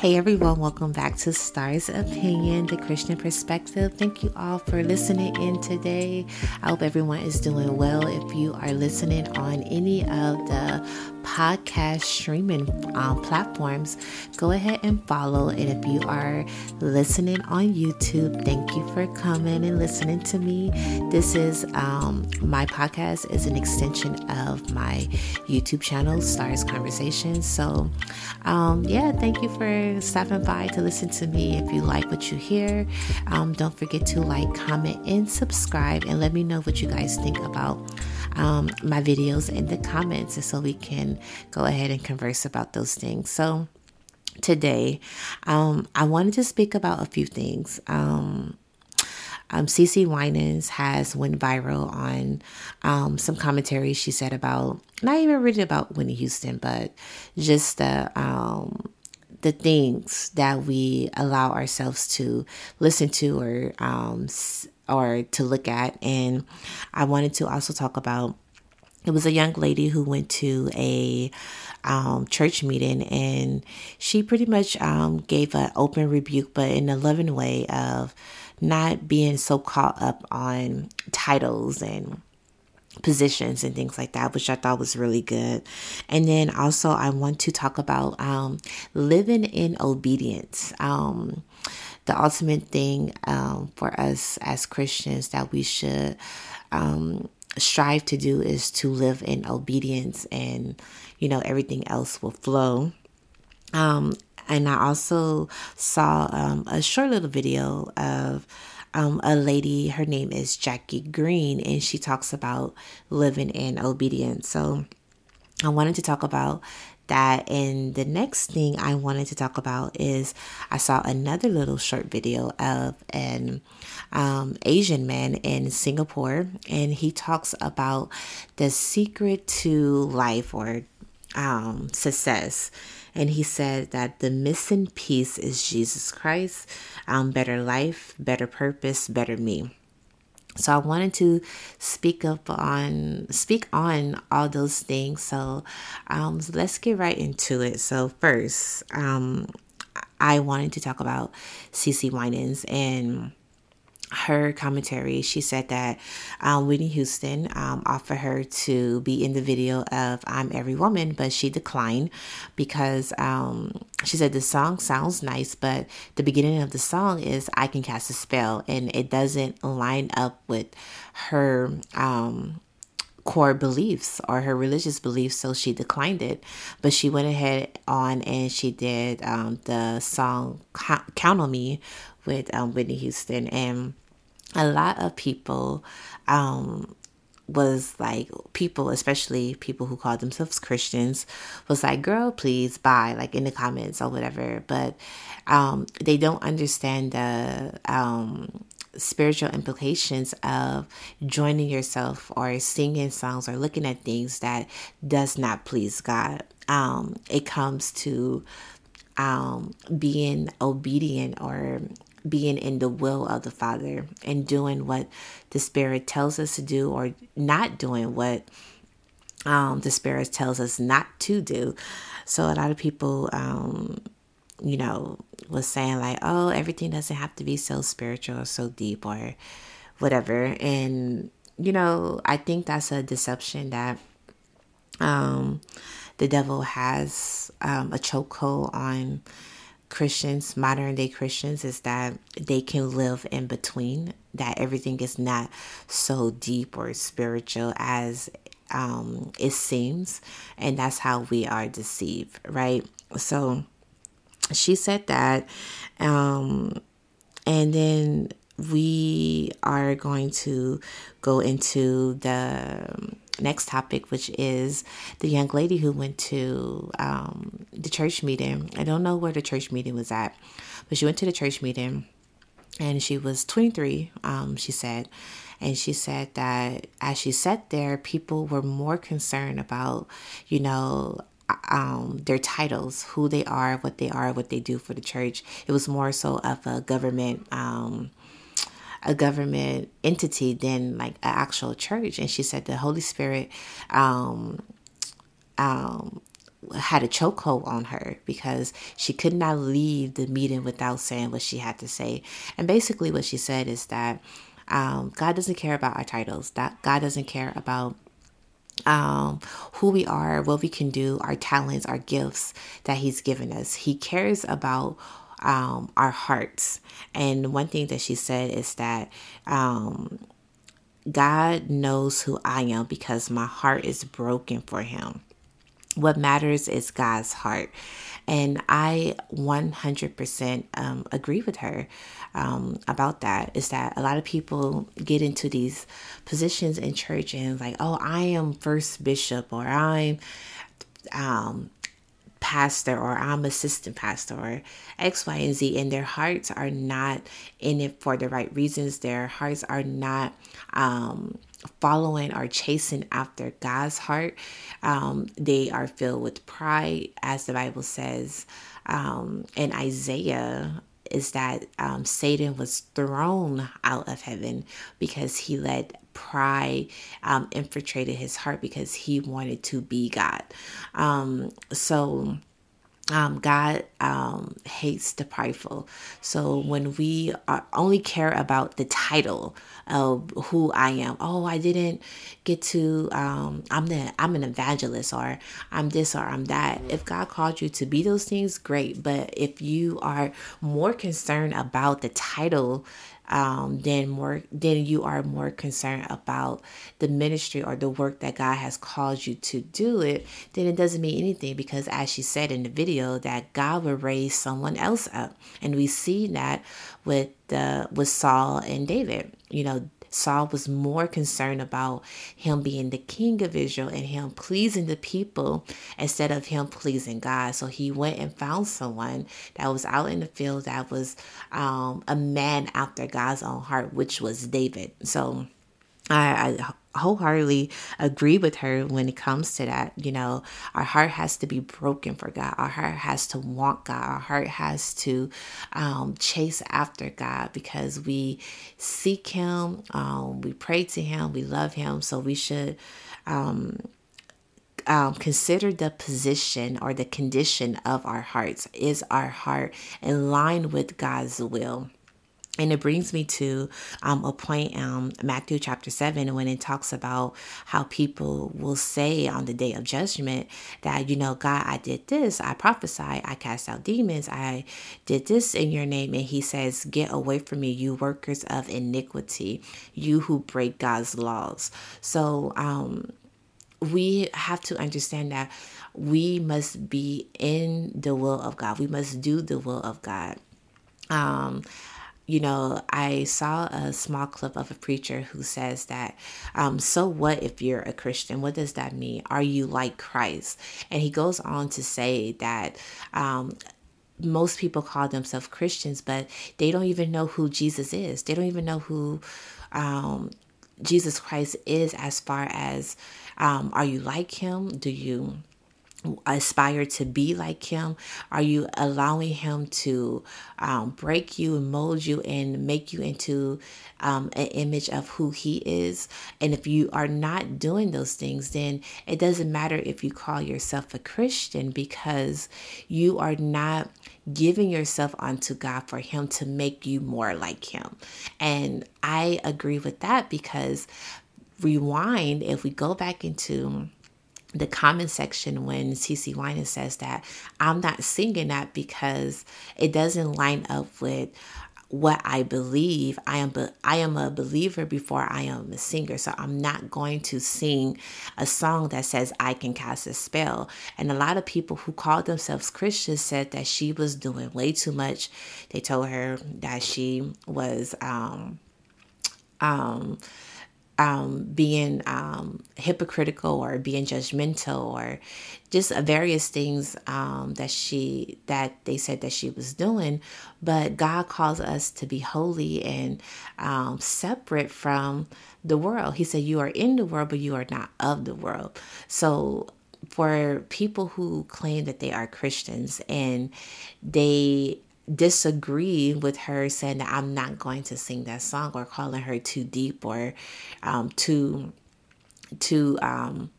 Hey everyone, welcome back to Starr's Opinion, the Christian perspective. Thank you all for listening in today. I hope everyone is doing well. If you are listening on any of the podcast streaming um, platforms, go ahead and follow. And if you are listening on YouTube, thank you for coming and listening to me. This is um, my podcast is an extension of my YouTube channel, Starr's Conversations. So, um, yeah, thank you for stopping by to listen to me. If you like what you hear, um, don't forget to like, comment, and subscribe, and let me know what you guys think about um, my videos in the comments so we can go ahead and converse about those things. So, today, um, I wanted to speak about a few things. Um, um, CeCe Winans has went viral on um, some commentary she said about not even really about Whitney Houston, but just the um, the things that we allow ourselves to listen to or um, or to look at. And I wanted to also talk about it was a young lady who went to a um, church meeting and she pretty much um, gave an open rebuke, but in a loving way of not being so caught up on titles and positions and things like that, which I thought was really good. And then also, I want to talk about um, living in obedience. Um, the ultimate thing um, for us as Christians that we should um, strive to do is to live in obedience, and you know everything else will flow. Um, and I also saw um, a short little video of um, a lady. Her name is Jackie Green, and she talks about living in obedience. So I wanted to talk about that. And the next thing I wanted to talk about is I saw another little short video of an um, Asian man in Singapore, and he talks about the secret to life or um, success. And he said that the missing piece is Jesus Christ, um, better life, better purpose, better me. So I wanted to speak up on speak on all those things. So, um, let's get right into it. So first, um, I wanted to talk about CeCe Winans and her commentary, she said that um, Whitney Houston um, offered her to be in the video of I'm Every Woman, but she declined because um, she said the song sounds nice, but the beginning of the song is I Can Cast a Spell, and it doesn't line up with her um, core beliefs or her religious beliefs, so she declined it. But she went ahead on and she did um, the song "Count on Me" with um, Whitney Houston, and a lot of people um, was like people, especially people who call themselves Christians, was like, "Girl, please buy," like in the comments or whatever. But um, they don't understand the um, spiritual implications of joining yourself or singing songs or looking at things that does not please God. Um, it comes to um, being obedient or being in the will of the Father and doing what the Spirit tells us to do or not doing what um, the Spirit tells us not to do. So a lot of people, um, you know, was saying like, oh, everything doesn't have to be so spiritual or so deep or whatever. And, you know, I think that's a deception that um, the devil has um, a chokehold on Christians, modern day Christians, is that they can live in between, that everything is not so deep or spiritual as um, it seems. And that's how we are deceived, right? So she said that. Um, and then we are going to go into the next topic, which is the young lady who went to um, the church meeting. I don't know where the church meeting was at, but she went to the church meeting and she was 23, um, she said. And she said that as she sat there, people were more concerned about, you know, um, their titles, who they are, what they are, what they do for the church. It was more so of a government um, a government entity than like an actual church. And she said the Holy Spirit um, um, had a chokehold on her because she could not leave the meeting without saying what she had to say. And basically, what she said is that um, God doesn't care about our titles. That God doesn't care about um, who we are, what we can do, our talents, our gifts that He's given us. He cares about um, our hearts. And one thing that she said is that um, God knows who I am because my heart is broken for Him. What matters is God's heart. And I 100% um, agree with her um, about that. Is that a lot of people get into these positions in church and like, oh, I am first bishop or I'm um, pastor or I'm assistant pastor or X, Y, and Z, and their hearts are not in it for the right reasons. Their hearts are not um, following or chasing after God's heart. Um, they are filled with pride, as the Bible says um, in Isaiah. Is that um, Satan was thrown out of heaven because he let pride um, infiltrated his heart because he wanted to be God. Um, so um, God um, hates the prideful. So when we are, only care about the title of who I am, oh, I didn't get to, um, I'm the, I'm an evangelist, or I'm this, or I'm that. If God called you to be those things, great. But if you are more concerned about the title um, then more then you are more concerned about the ministry or the work that God has called you to do it, then it doesn't mean anything because as she said in the video that God will raise someone else up. And we see that with the with Saul and David. You know, Saul was more concerned about him being the king of Israel and him pleasing the people instead of him pleasing God. So he went and found someone that was out in the field that was um, a man after God's own heart, which was David. So I, I wholeheartedly agree with her when it comes to that. You know, our heart has to be broken for God. Our heart has to want God. Our heart has to um, chase after God because we seek Him, um, we pray to Him, we love Him. So we should. Um, um, consider the position or the condition of our hearts. Is our heart in line with God's will? And it brings me to um, a point in um, Matthew chapter 7 when it talks about how people will say on the day of judgment that, you know, God, I did this, I prophesied, I cast out demons, I did this in your name. And he says, Get away from me, you workers of iniquity, you who break God's laws. So, um, we have to understand that we must be in the will of God. We must do the will of God. Um, you know, I saw a small clip of a preacher who says that, um, so what if you're a Christian? What does that mean? Are you like Christ? And he goes on to say that, um, most people call themselves Christians, but they don't even know who Jesus is. They don't even know who um, Jesus Christ is as far as um, are you like him? Do you aspire to be like him? Are you allowing him to um, break you and mold you and make you into um, an image of who he is? And if you are not doing those things, then it doesn't matter if you call yourself a Christian because you are not giving yourself unto God for him to make you more like him. And I agree with that because rewind, if we go back into the comment section when CeCe Winans says that I'm not singing that because it doesn't line up with what I believe. I am I am a believer before I am a singer. So I'm not going to sing a song that says I can cast a spell. And a lot of people who called themselves Christians said that she was doing way too much. They told her that she was um um um, being um, hypocritical or being judgmental or just various things um, that she that they said that she was doing. But god calls us to be holy and um, separate from the world. He said you are in the world but you are not of the world. So for people who claim that they are christians and they disagree with her saying that I'm not going to sing that song or calling her too deep or um, too too um,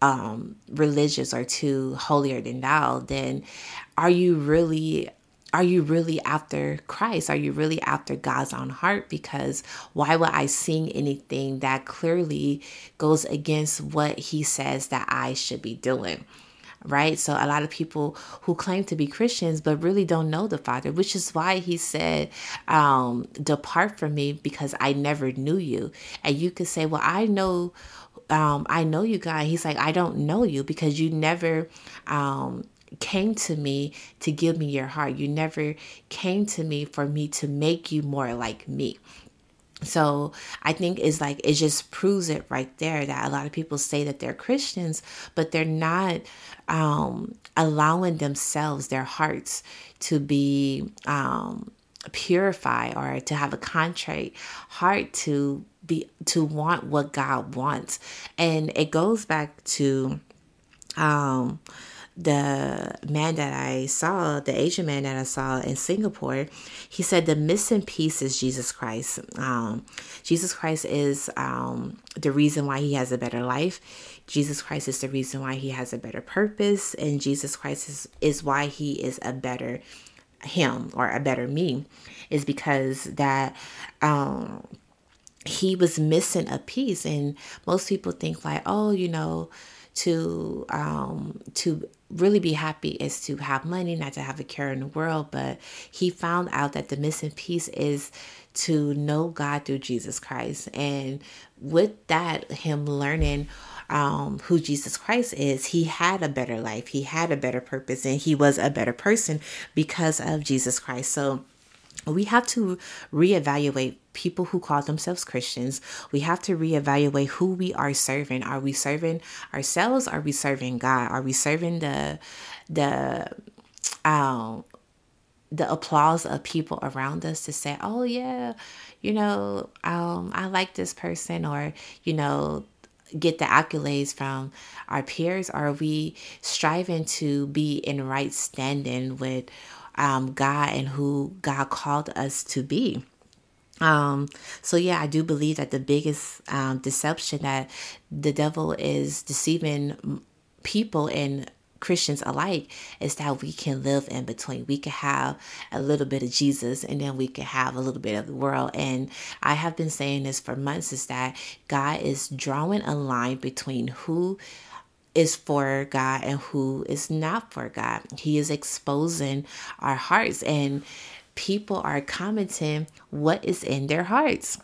um, religious or too holier than thou, then are you really are you really after Christ? Are you really after God's own heart? Because why would I sing anything that clearly goes against what He says that I should be doing? Right? So, a lot of people who claim to be Christians but really don't know the Father, which is why He said, um, Depart from me because I never knew you. And you could say, Well, I know um, I know you God. He's like, I don't know you because you never um, came to me to give me your heart. You never came to me for me to make you more like me. So I think it's like it just proves it right there that a lot of people say that they're Christians, but they're not um, allowing themselves, their hearts, to be um, purified or to have a contrite heart to be to want what God wants. And it goes back to um the man that I saw, the Asian man that I saw in Singapore, he said the missing piece is Jesus Christ. Um, Jesus Christ is um, the reason why he has a better life. Jesus Christ is the reason why he has a better purpose. And Jesus Christ is, is why he is a better him or a better me, is because that. Um, he was missing a piece and most people think like oh you know to um to really be happy is to have money, not to have a care in the world. But he found out that the missing piece is to know God through Jesus Christ. And with that, him learning um, who Jesus Christ is, he had a better life, he had a better purpose, and he was a better person because of Jesus Christ. So we have to reevaluate people who call themselves Christians. We have to reevaluate who we are serving. Are we serving ourselves? Are we serving God? Are we serving the the um the applause of people around us to say, "Oh yeah, you know, um, I like this person," or you know, get the accolades from our peers? Are we striving to be in right standing with um, God and who God called us to be. Um, so yeah, I do believe that the biggest um, deception that the devil is deceiving people and Christians alike is that we can live in between. We can have a little bit of Jesus and then we can have a little bit of the world. And I have been saying this for months is that God is drawing a line between who is for God and who is not for God. He is exposing our hearts, and people are commenting what is in their hearts.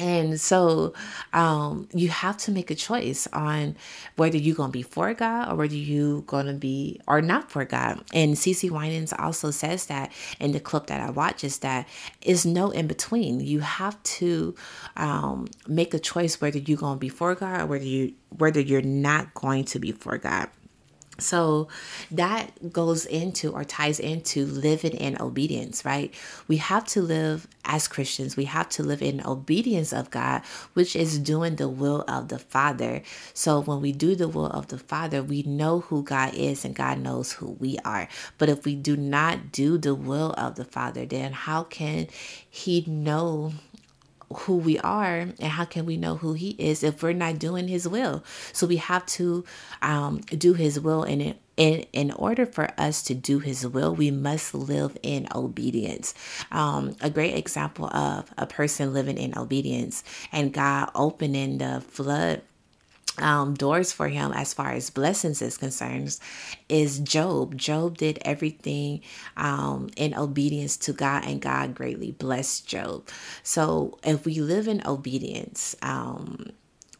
And so um, you have to make a choice on whether you're going to be for God or whether you're going to be or not for God. And CeCe Winans also says that in the clip that I watch is that is no in between. You have to um, make a choice whether you're going to be for God or whether you whether you're not going to be for God. So that goes into or ties into living in obedience, right? We have to live as Christians, we have to live in obedience of God, which is doing the will of the Father. So when we do the will of the Father, we know who God is and God knows who we are. But if we do not do the will of the Father, then how can He know? Who we are and how can we know who he is if we're not doing his will so we have to um, do his will and it in, in order for us to do his will, we must live in obedience. Um, a great example of a person living in obedience and God opening the flood um, doors for him as far as blessings is concerned is Job. Job did everything um, in obedience to God, and God greatly blessed Job. So if we live in obedience, um,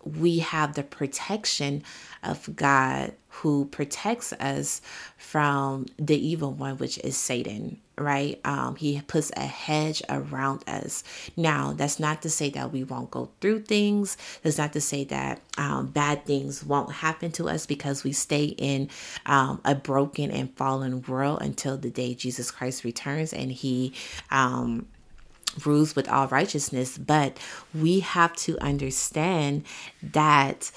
we have the protection of God who protects us from the evil one, which is Satan, right? Um, he puts a hedge around us. Now, that's not to say that we won't go through things. That's not to say that um, bad things won't happen to us because we stay in um, a broken and fallen world until the day Jesus Christ returns and he um, rules with all righteousness. But we have to understand that,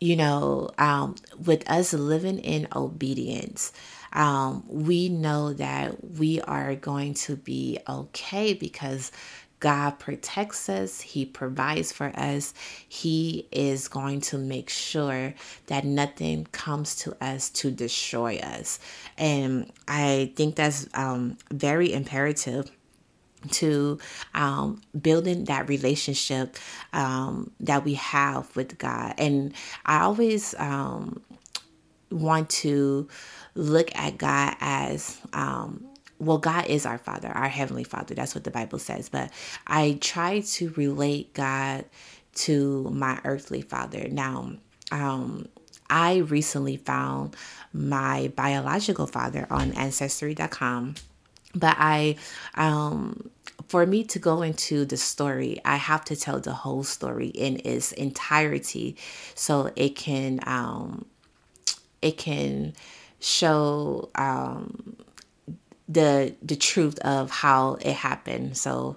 you know, um, with us living in obedience, um, we know that we are going to be okay because God protects us, He provides for us, He is going to make sure that nothing comes to us to destroy us. And I think that's um, very imperative to um, building that relationship um, that we have with God. And I always um, want to look at God as um, well, God is our Father, our Heavenly Father. That's what the Bible says. But I try to relate God to my earthly father. Now, um, I recently found my biological father on Ancestry.com but I, um, for me to go into the story, I have to tell the whole story in its entirety, so it can, um, it can show um, the the truth of how it happened. So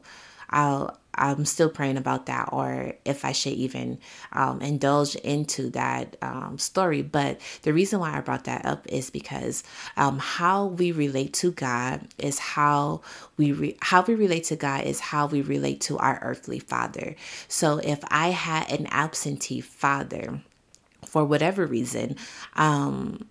I'll I'm still praying about that, or if I should even um, indulge into that um, story. But the reason why I brought that up is because um, how we relate to God is how we re- how we relate to God is how we relate to our earthly father. So if I had an absentee father, for whatever reason, um,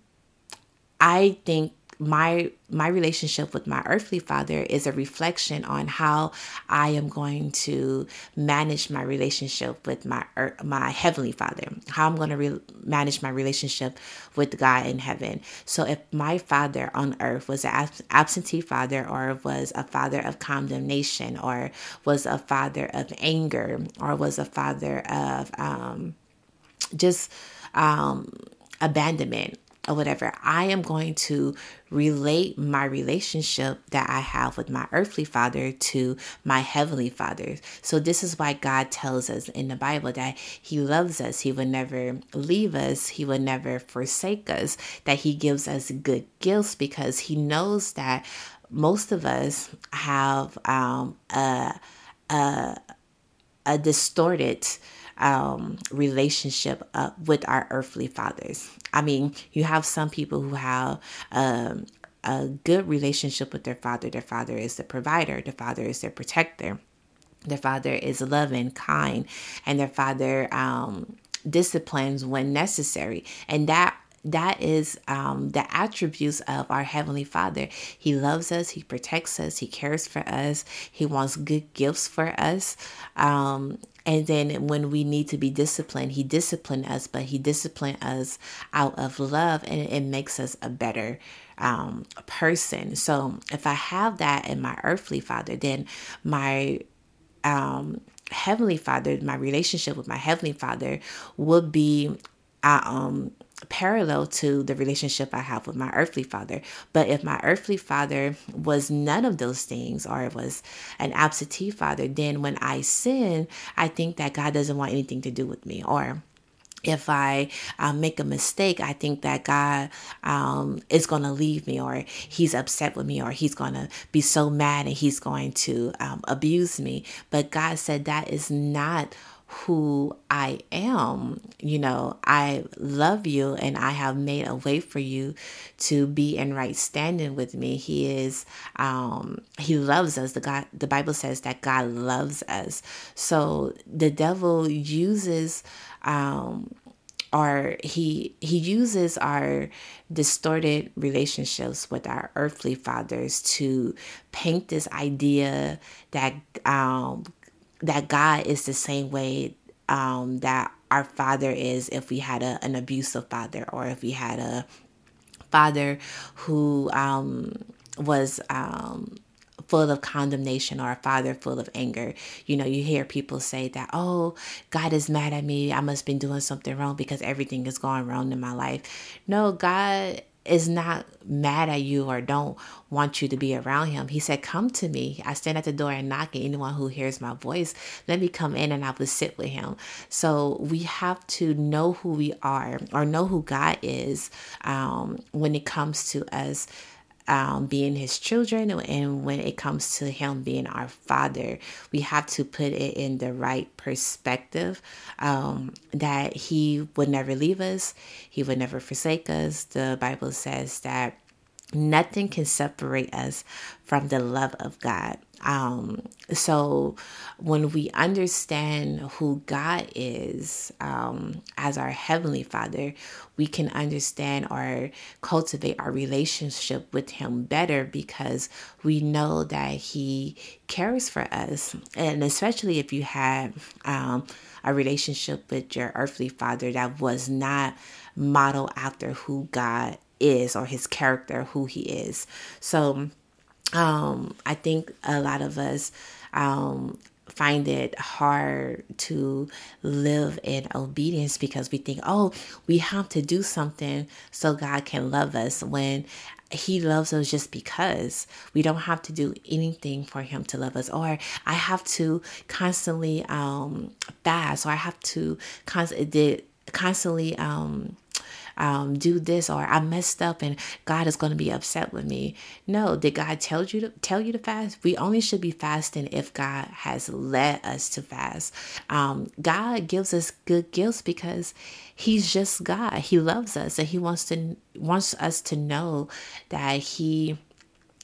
I think my my relationship with my earthly father is a reflection on how I am going to manage my relationship with my my heavenly father how I'm going to re- manage my relationship with God in heaven. So if my father on earth was an absentee father or was a father of condemnation or was a father of anger or was a father of um, just um, abandonment or whatever, I am going to relate my relationship that I have with my earthly father to my heavenly father. So, this is why God tells us in the Bible that He loves us, He will never leave us, He will never forsake us, that He gives us good gifts because He knows that most of us have um, a, a, a distorted um, relationship uh, with our earthly fathers. I mean, you have some people who have um, a good relationship with their father. Their father is the provider, the father is their protector, their father is loving, kind, and their father um, disciplines when necessary. And that that is um, the attributes of our heavenly father he loves us he protects us he cares for us he wants good gifts for us um, and then when we need to be disciplined, he disciplined us, but he disciplined us out of love and it makes us a better um, person. So if I have that in my earthly father, then my um, heavenly father, my relationship with my heavenly father would be uh, um, parallel to the relationship I have with my earthly father. But if my earthly father was none of those things or was an absentee father, then when I sin, I think that God doesn't want anything to do with me. Or if I uh, make a mistake, I think that God um, is going to leave me, or He's upset with me, or He's going to be so mad and He's going to um, abuse me. But God said that is not who I am. You know, I love you and I have made a way for you to be in right standing with me. He is um he loves us. The God the Bible says that God loves us. So the devil uses um or he he uses our distorted relationships with our earthly fathers to paint this idea that um that God is the same way um, that our father is if we had a, an abusive father or if we had a father who um, was um, full of condemnation or a father full of anger. You know, you hear people say that, oh, God is mad at me. I must be doing something wrong because everything is going wrong in my life. No, God is not mad at you or don't want you to be around him. He said, Come to me. I stand at the door and knock, and anyone who hears my voice, let me come in and I will sit with him. So we have to know who we are or know who God is um, when it comes to us um, being his children and when it comes to him being our father we have to put it in the right perspective um, that he would never leave us he would never forsake us the bible says that nothing can separate us from the love of God. Um, so when we understand who God is um, as our Heavenly Father, we can understand or cultivate our relationship with Him better because we know that He cares for us. And especially if you had um, a relationship with your earthly father that was not modeled after who God is or his character, who he is. So um, I think a lot of us um, find it hard to live in obedience because we think, oh, we have to do something so God can love us when he loves us just because. We don't have to do anything for him to love us. Or i have to constantly um fast. Or i have to constantly constantly um um, do this or I messed up and God is going to be upset with me. No, did God tell you to tell you to fast? We only should be fasting if God has led us to fast. Um, God gives us good gifts because He's just God. He loves us and He wants to wants us to know that He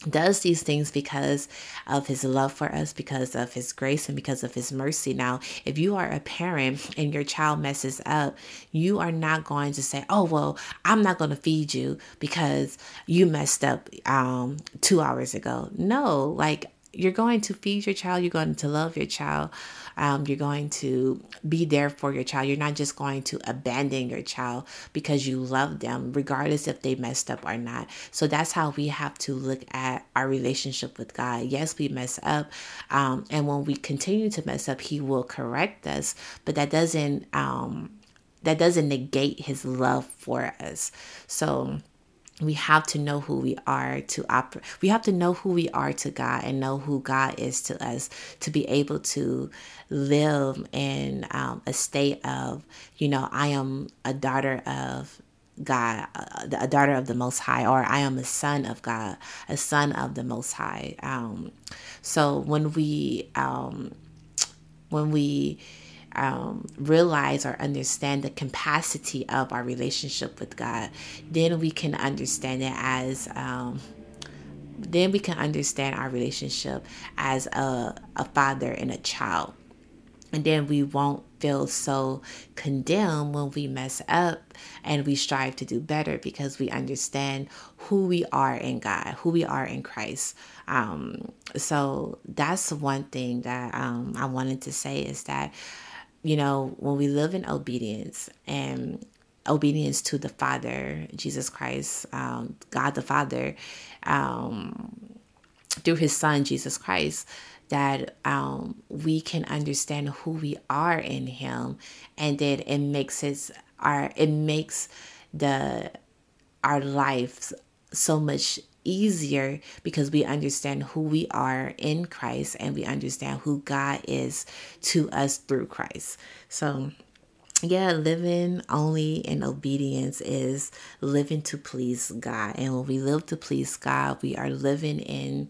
does these things because of his love for us, because of his grace, and because of his mercy. Now, if you are a parent and your child messes up, you are not going to say, Oh, well, I'm not going to feed you because you messed up um, two hours ago. No, like you're going to feed your child, you're going to love your child, um, you're going to be there for your child. You're not just going to abandon your child because you love them, regardless if they messed up or not. So that's how we have to look at our relationship with God. Yes, we mess up, um, and when we continue to mess up, He will correct us, but that doesn't um, that doesn't negate His love for us. So we have to know who we are to operate. We have to know who we are to God and know who God is to us to be able to live in um, a state of, you know, I am a daughter of God, a daughter of the Most High, or I am a son of God, a son of the Most High. Um, so when we, um, when we, um, realize or understand the capacity of our relationship with God, then we can understand it as. Um, then we can understand our relationship as a, a father and a child. And then we won't feel so condemned when we mess up and we strive to do better because we understand who we are in God, who we are in Christ. Um, so that's one thing that um, I wanted to say is that you know, when we live in obedience and obedience to the Father, Jesus Christ, um, God the Father, um, through His Son, Jesus Christ, that um, we can understand who we are in Him, and that it makes it our it makes the our lives so much easier because we understand who we are in Christ and we understand who God is to us through Christ. So, yeah, living only in obedience is living to please God. And when we live to please God, we are living in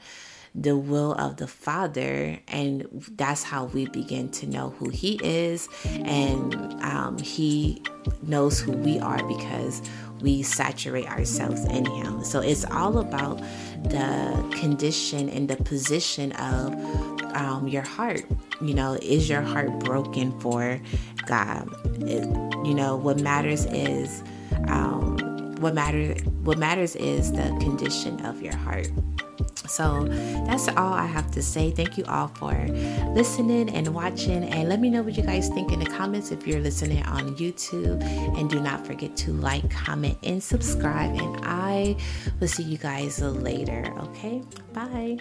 the will of the Father, and that's how we begin to know who He is, and um, He knows who we are because we saturate ourselves in Him. So it's all about the condition and the position of um, your heart. You know, is your heart broken for God? It, you know, what matters is um, what matters. What matters is the condition of your heart. So that's all I have to say. Thank you all for listening and watching. And let me know what you guys think in the comments if you're listening on YouTube. And do not forget to like, comment, and subscribe. And I will see you guys later. Okay? Bye.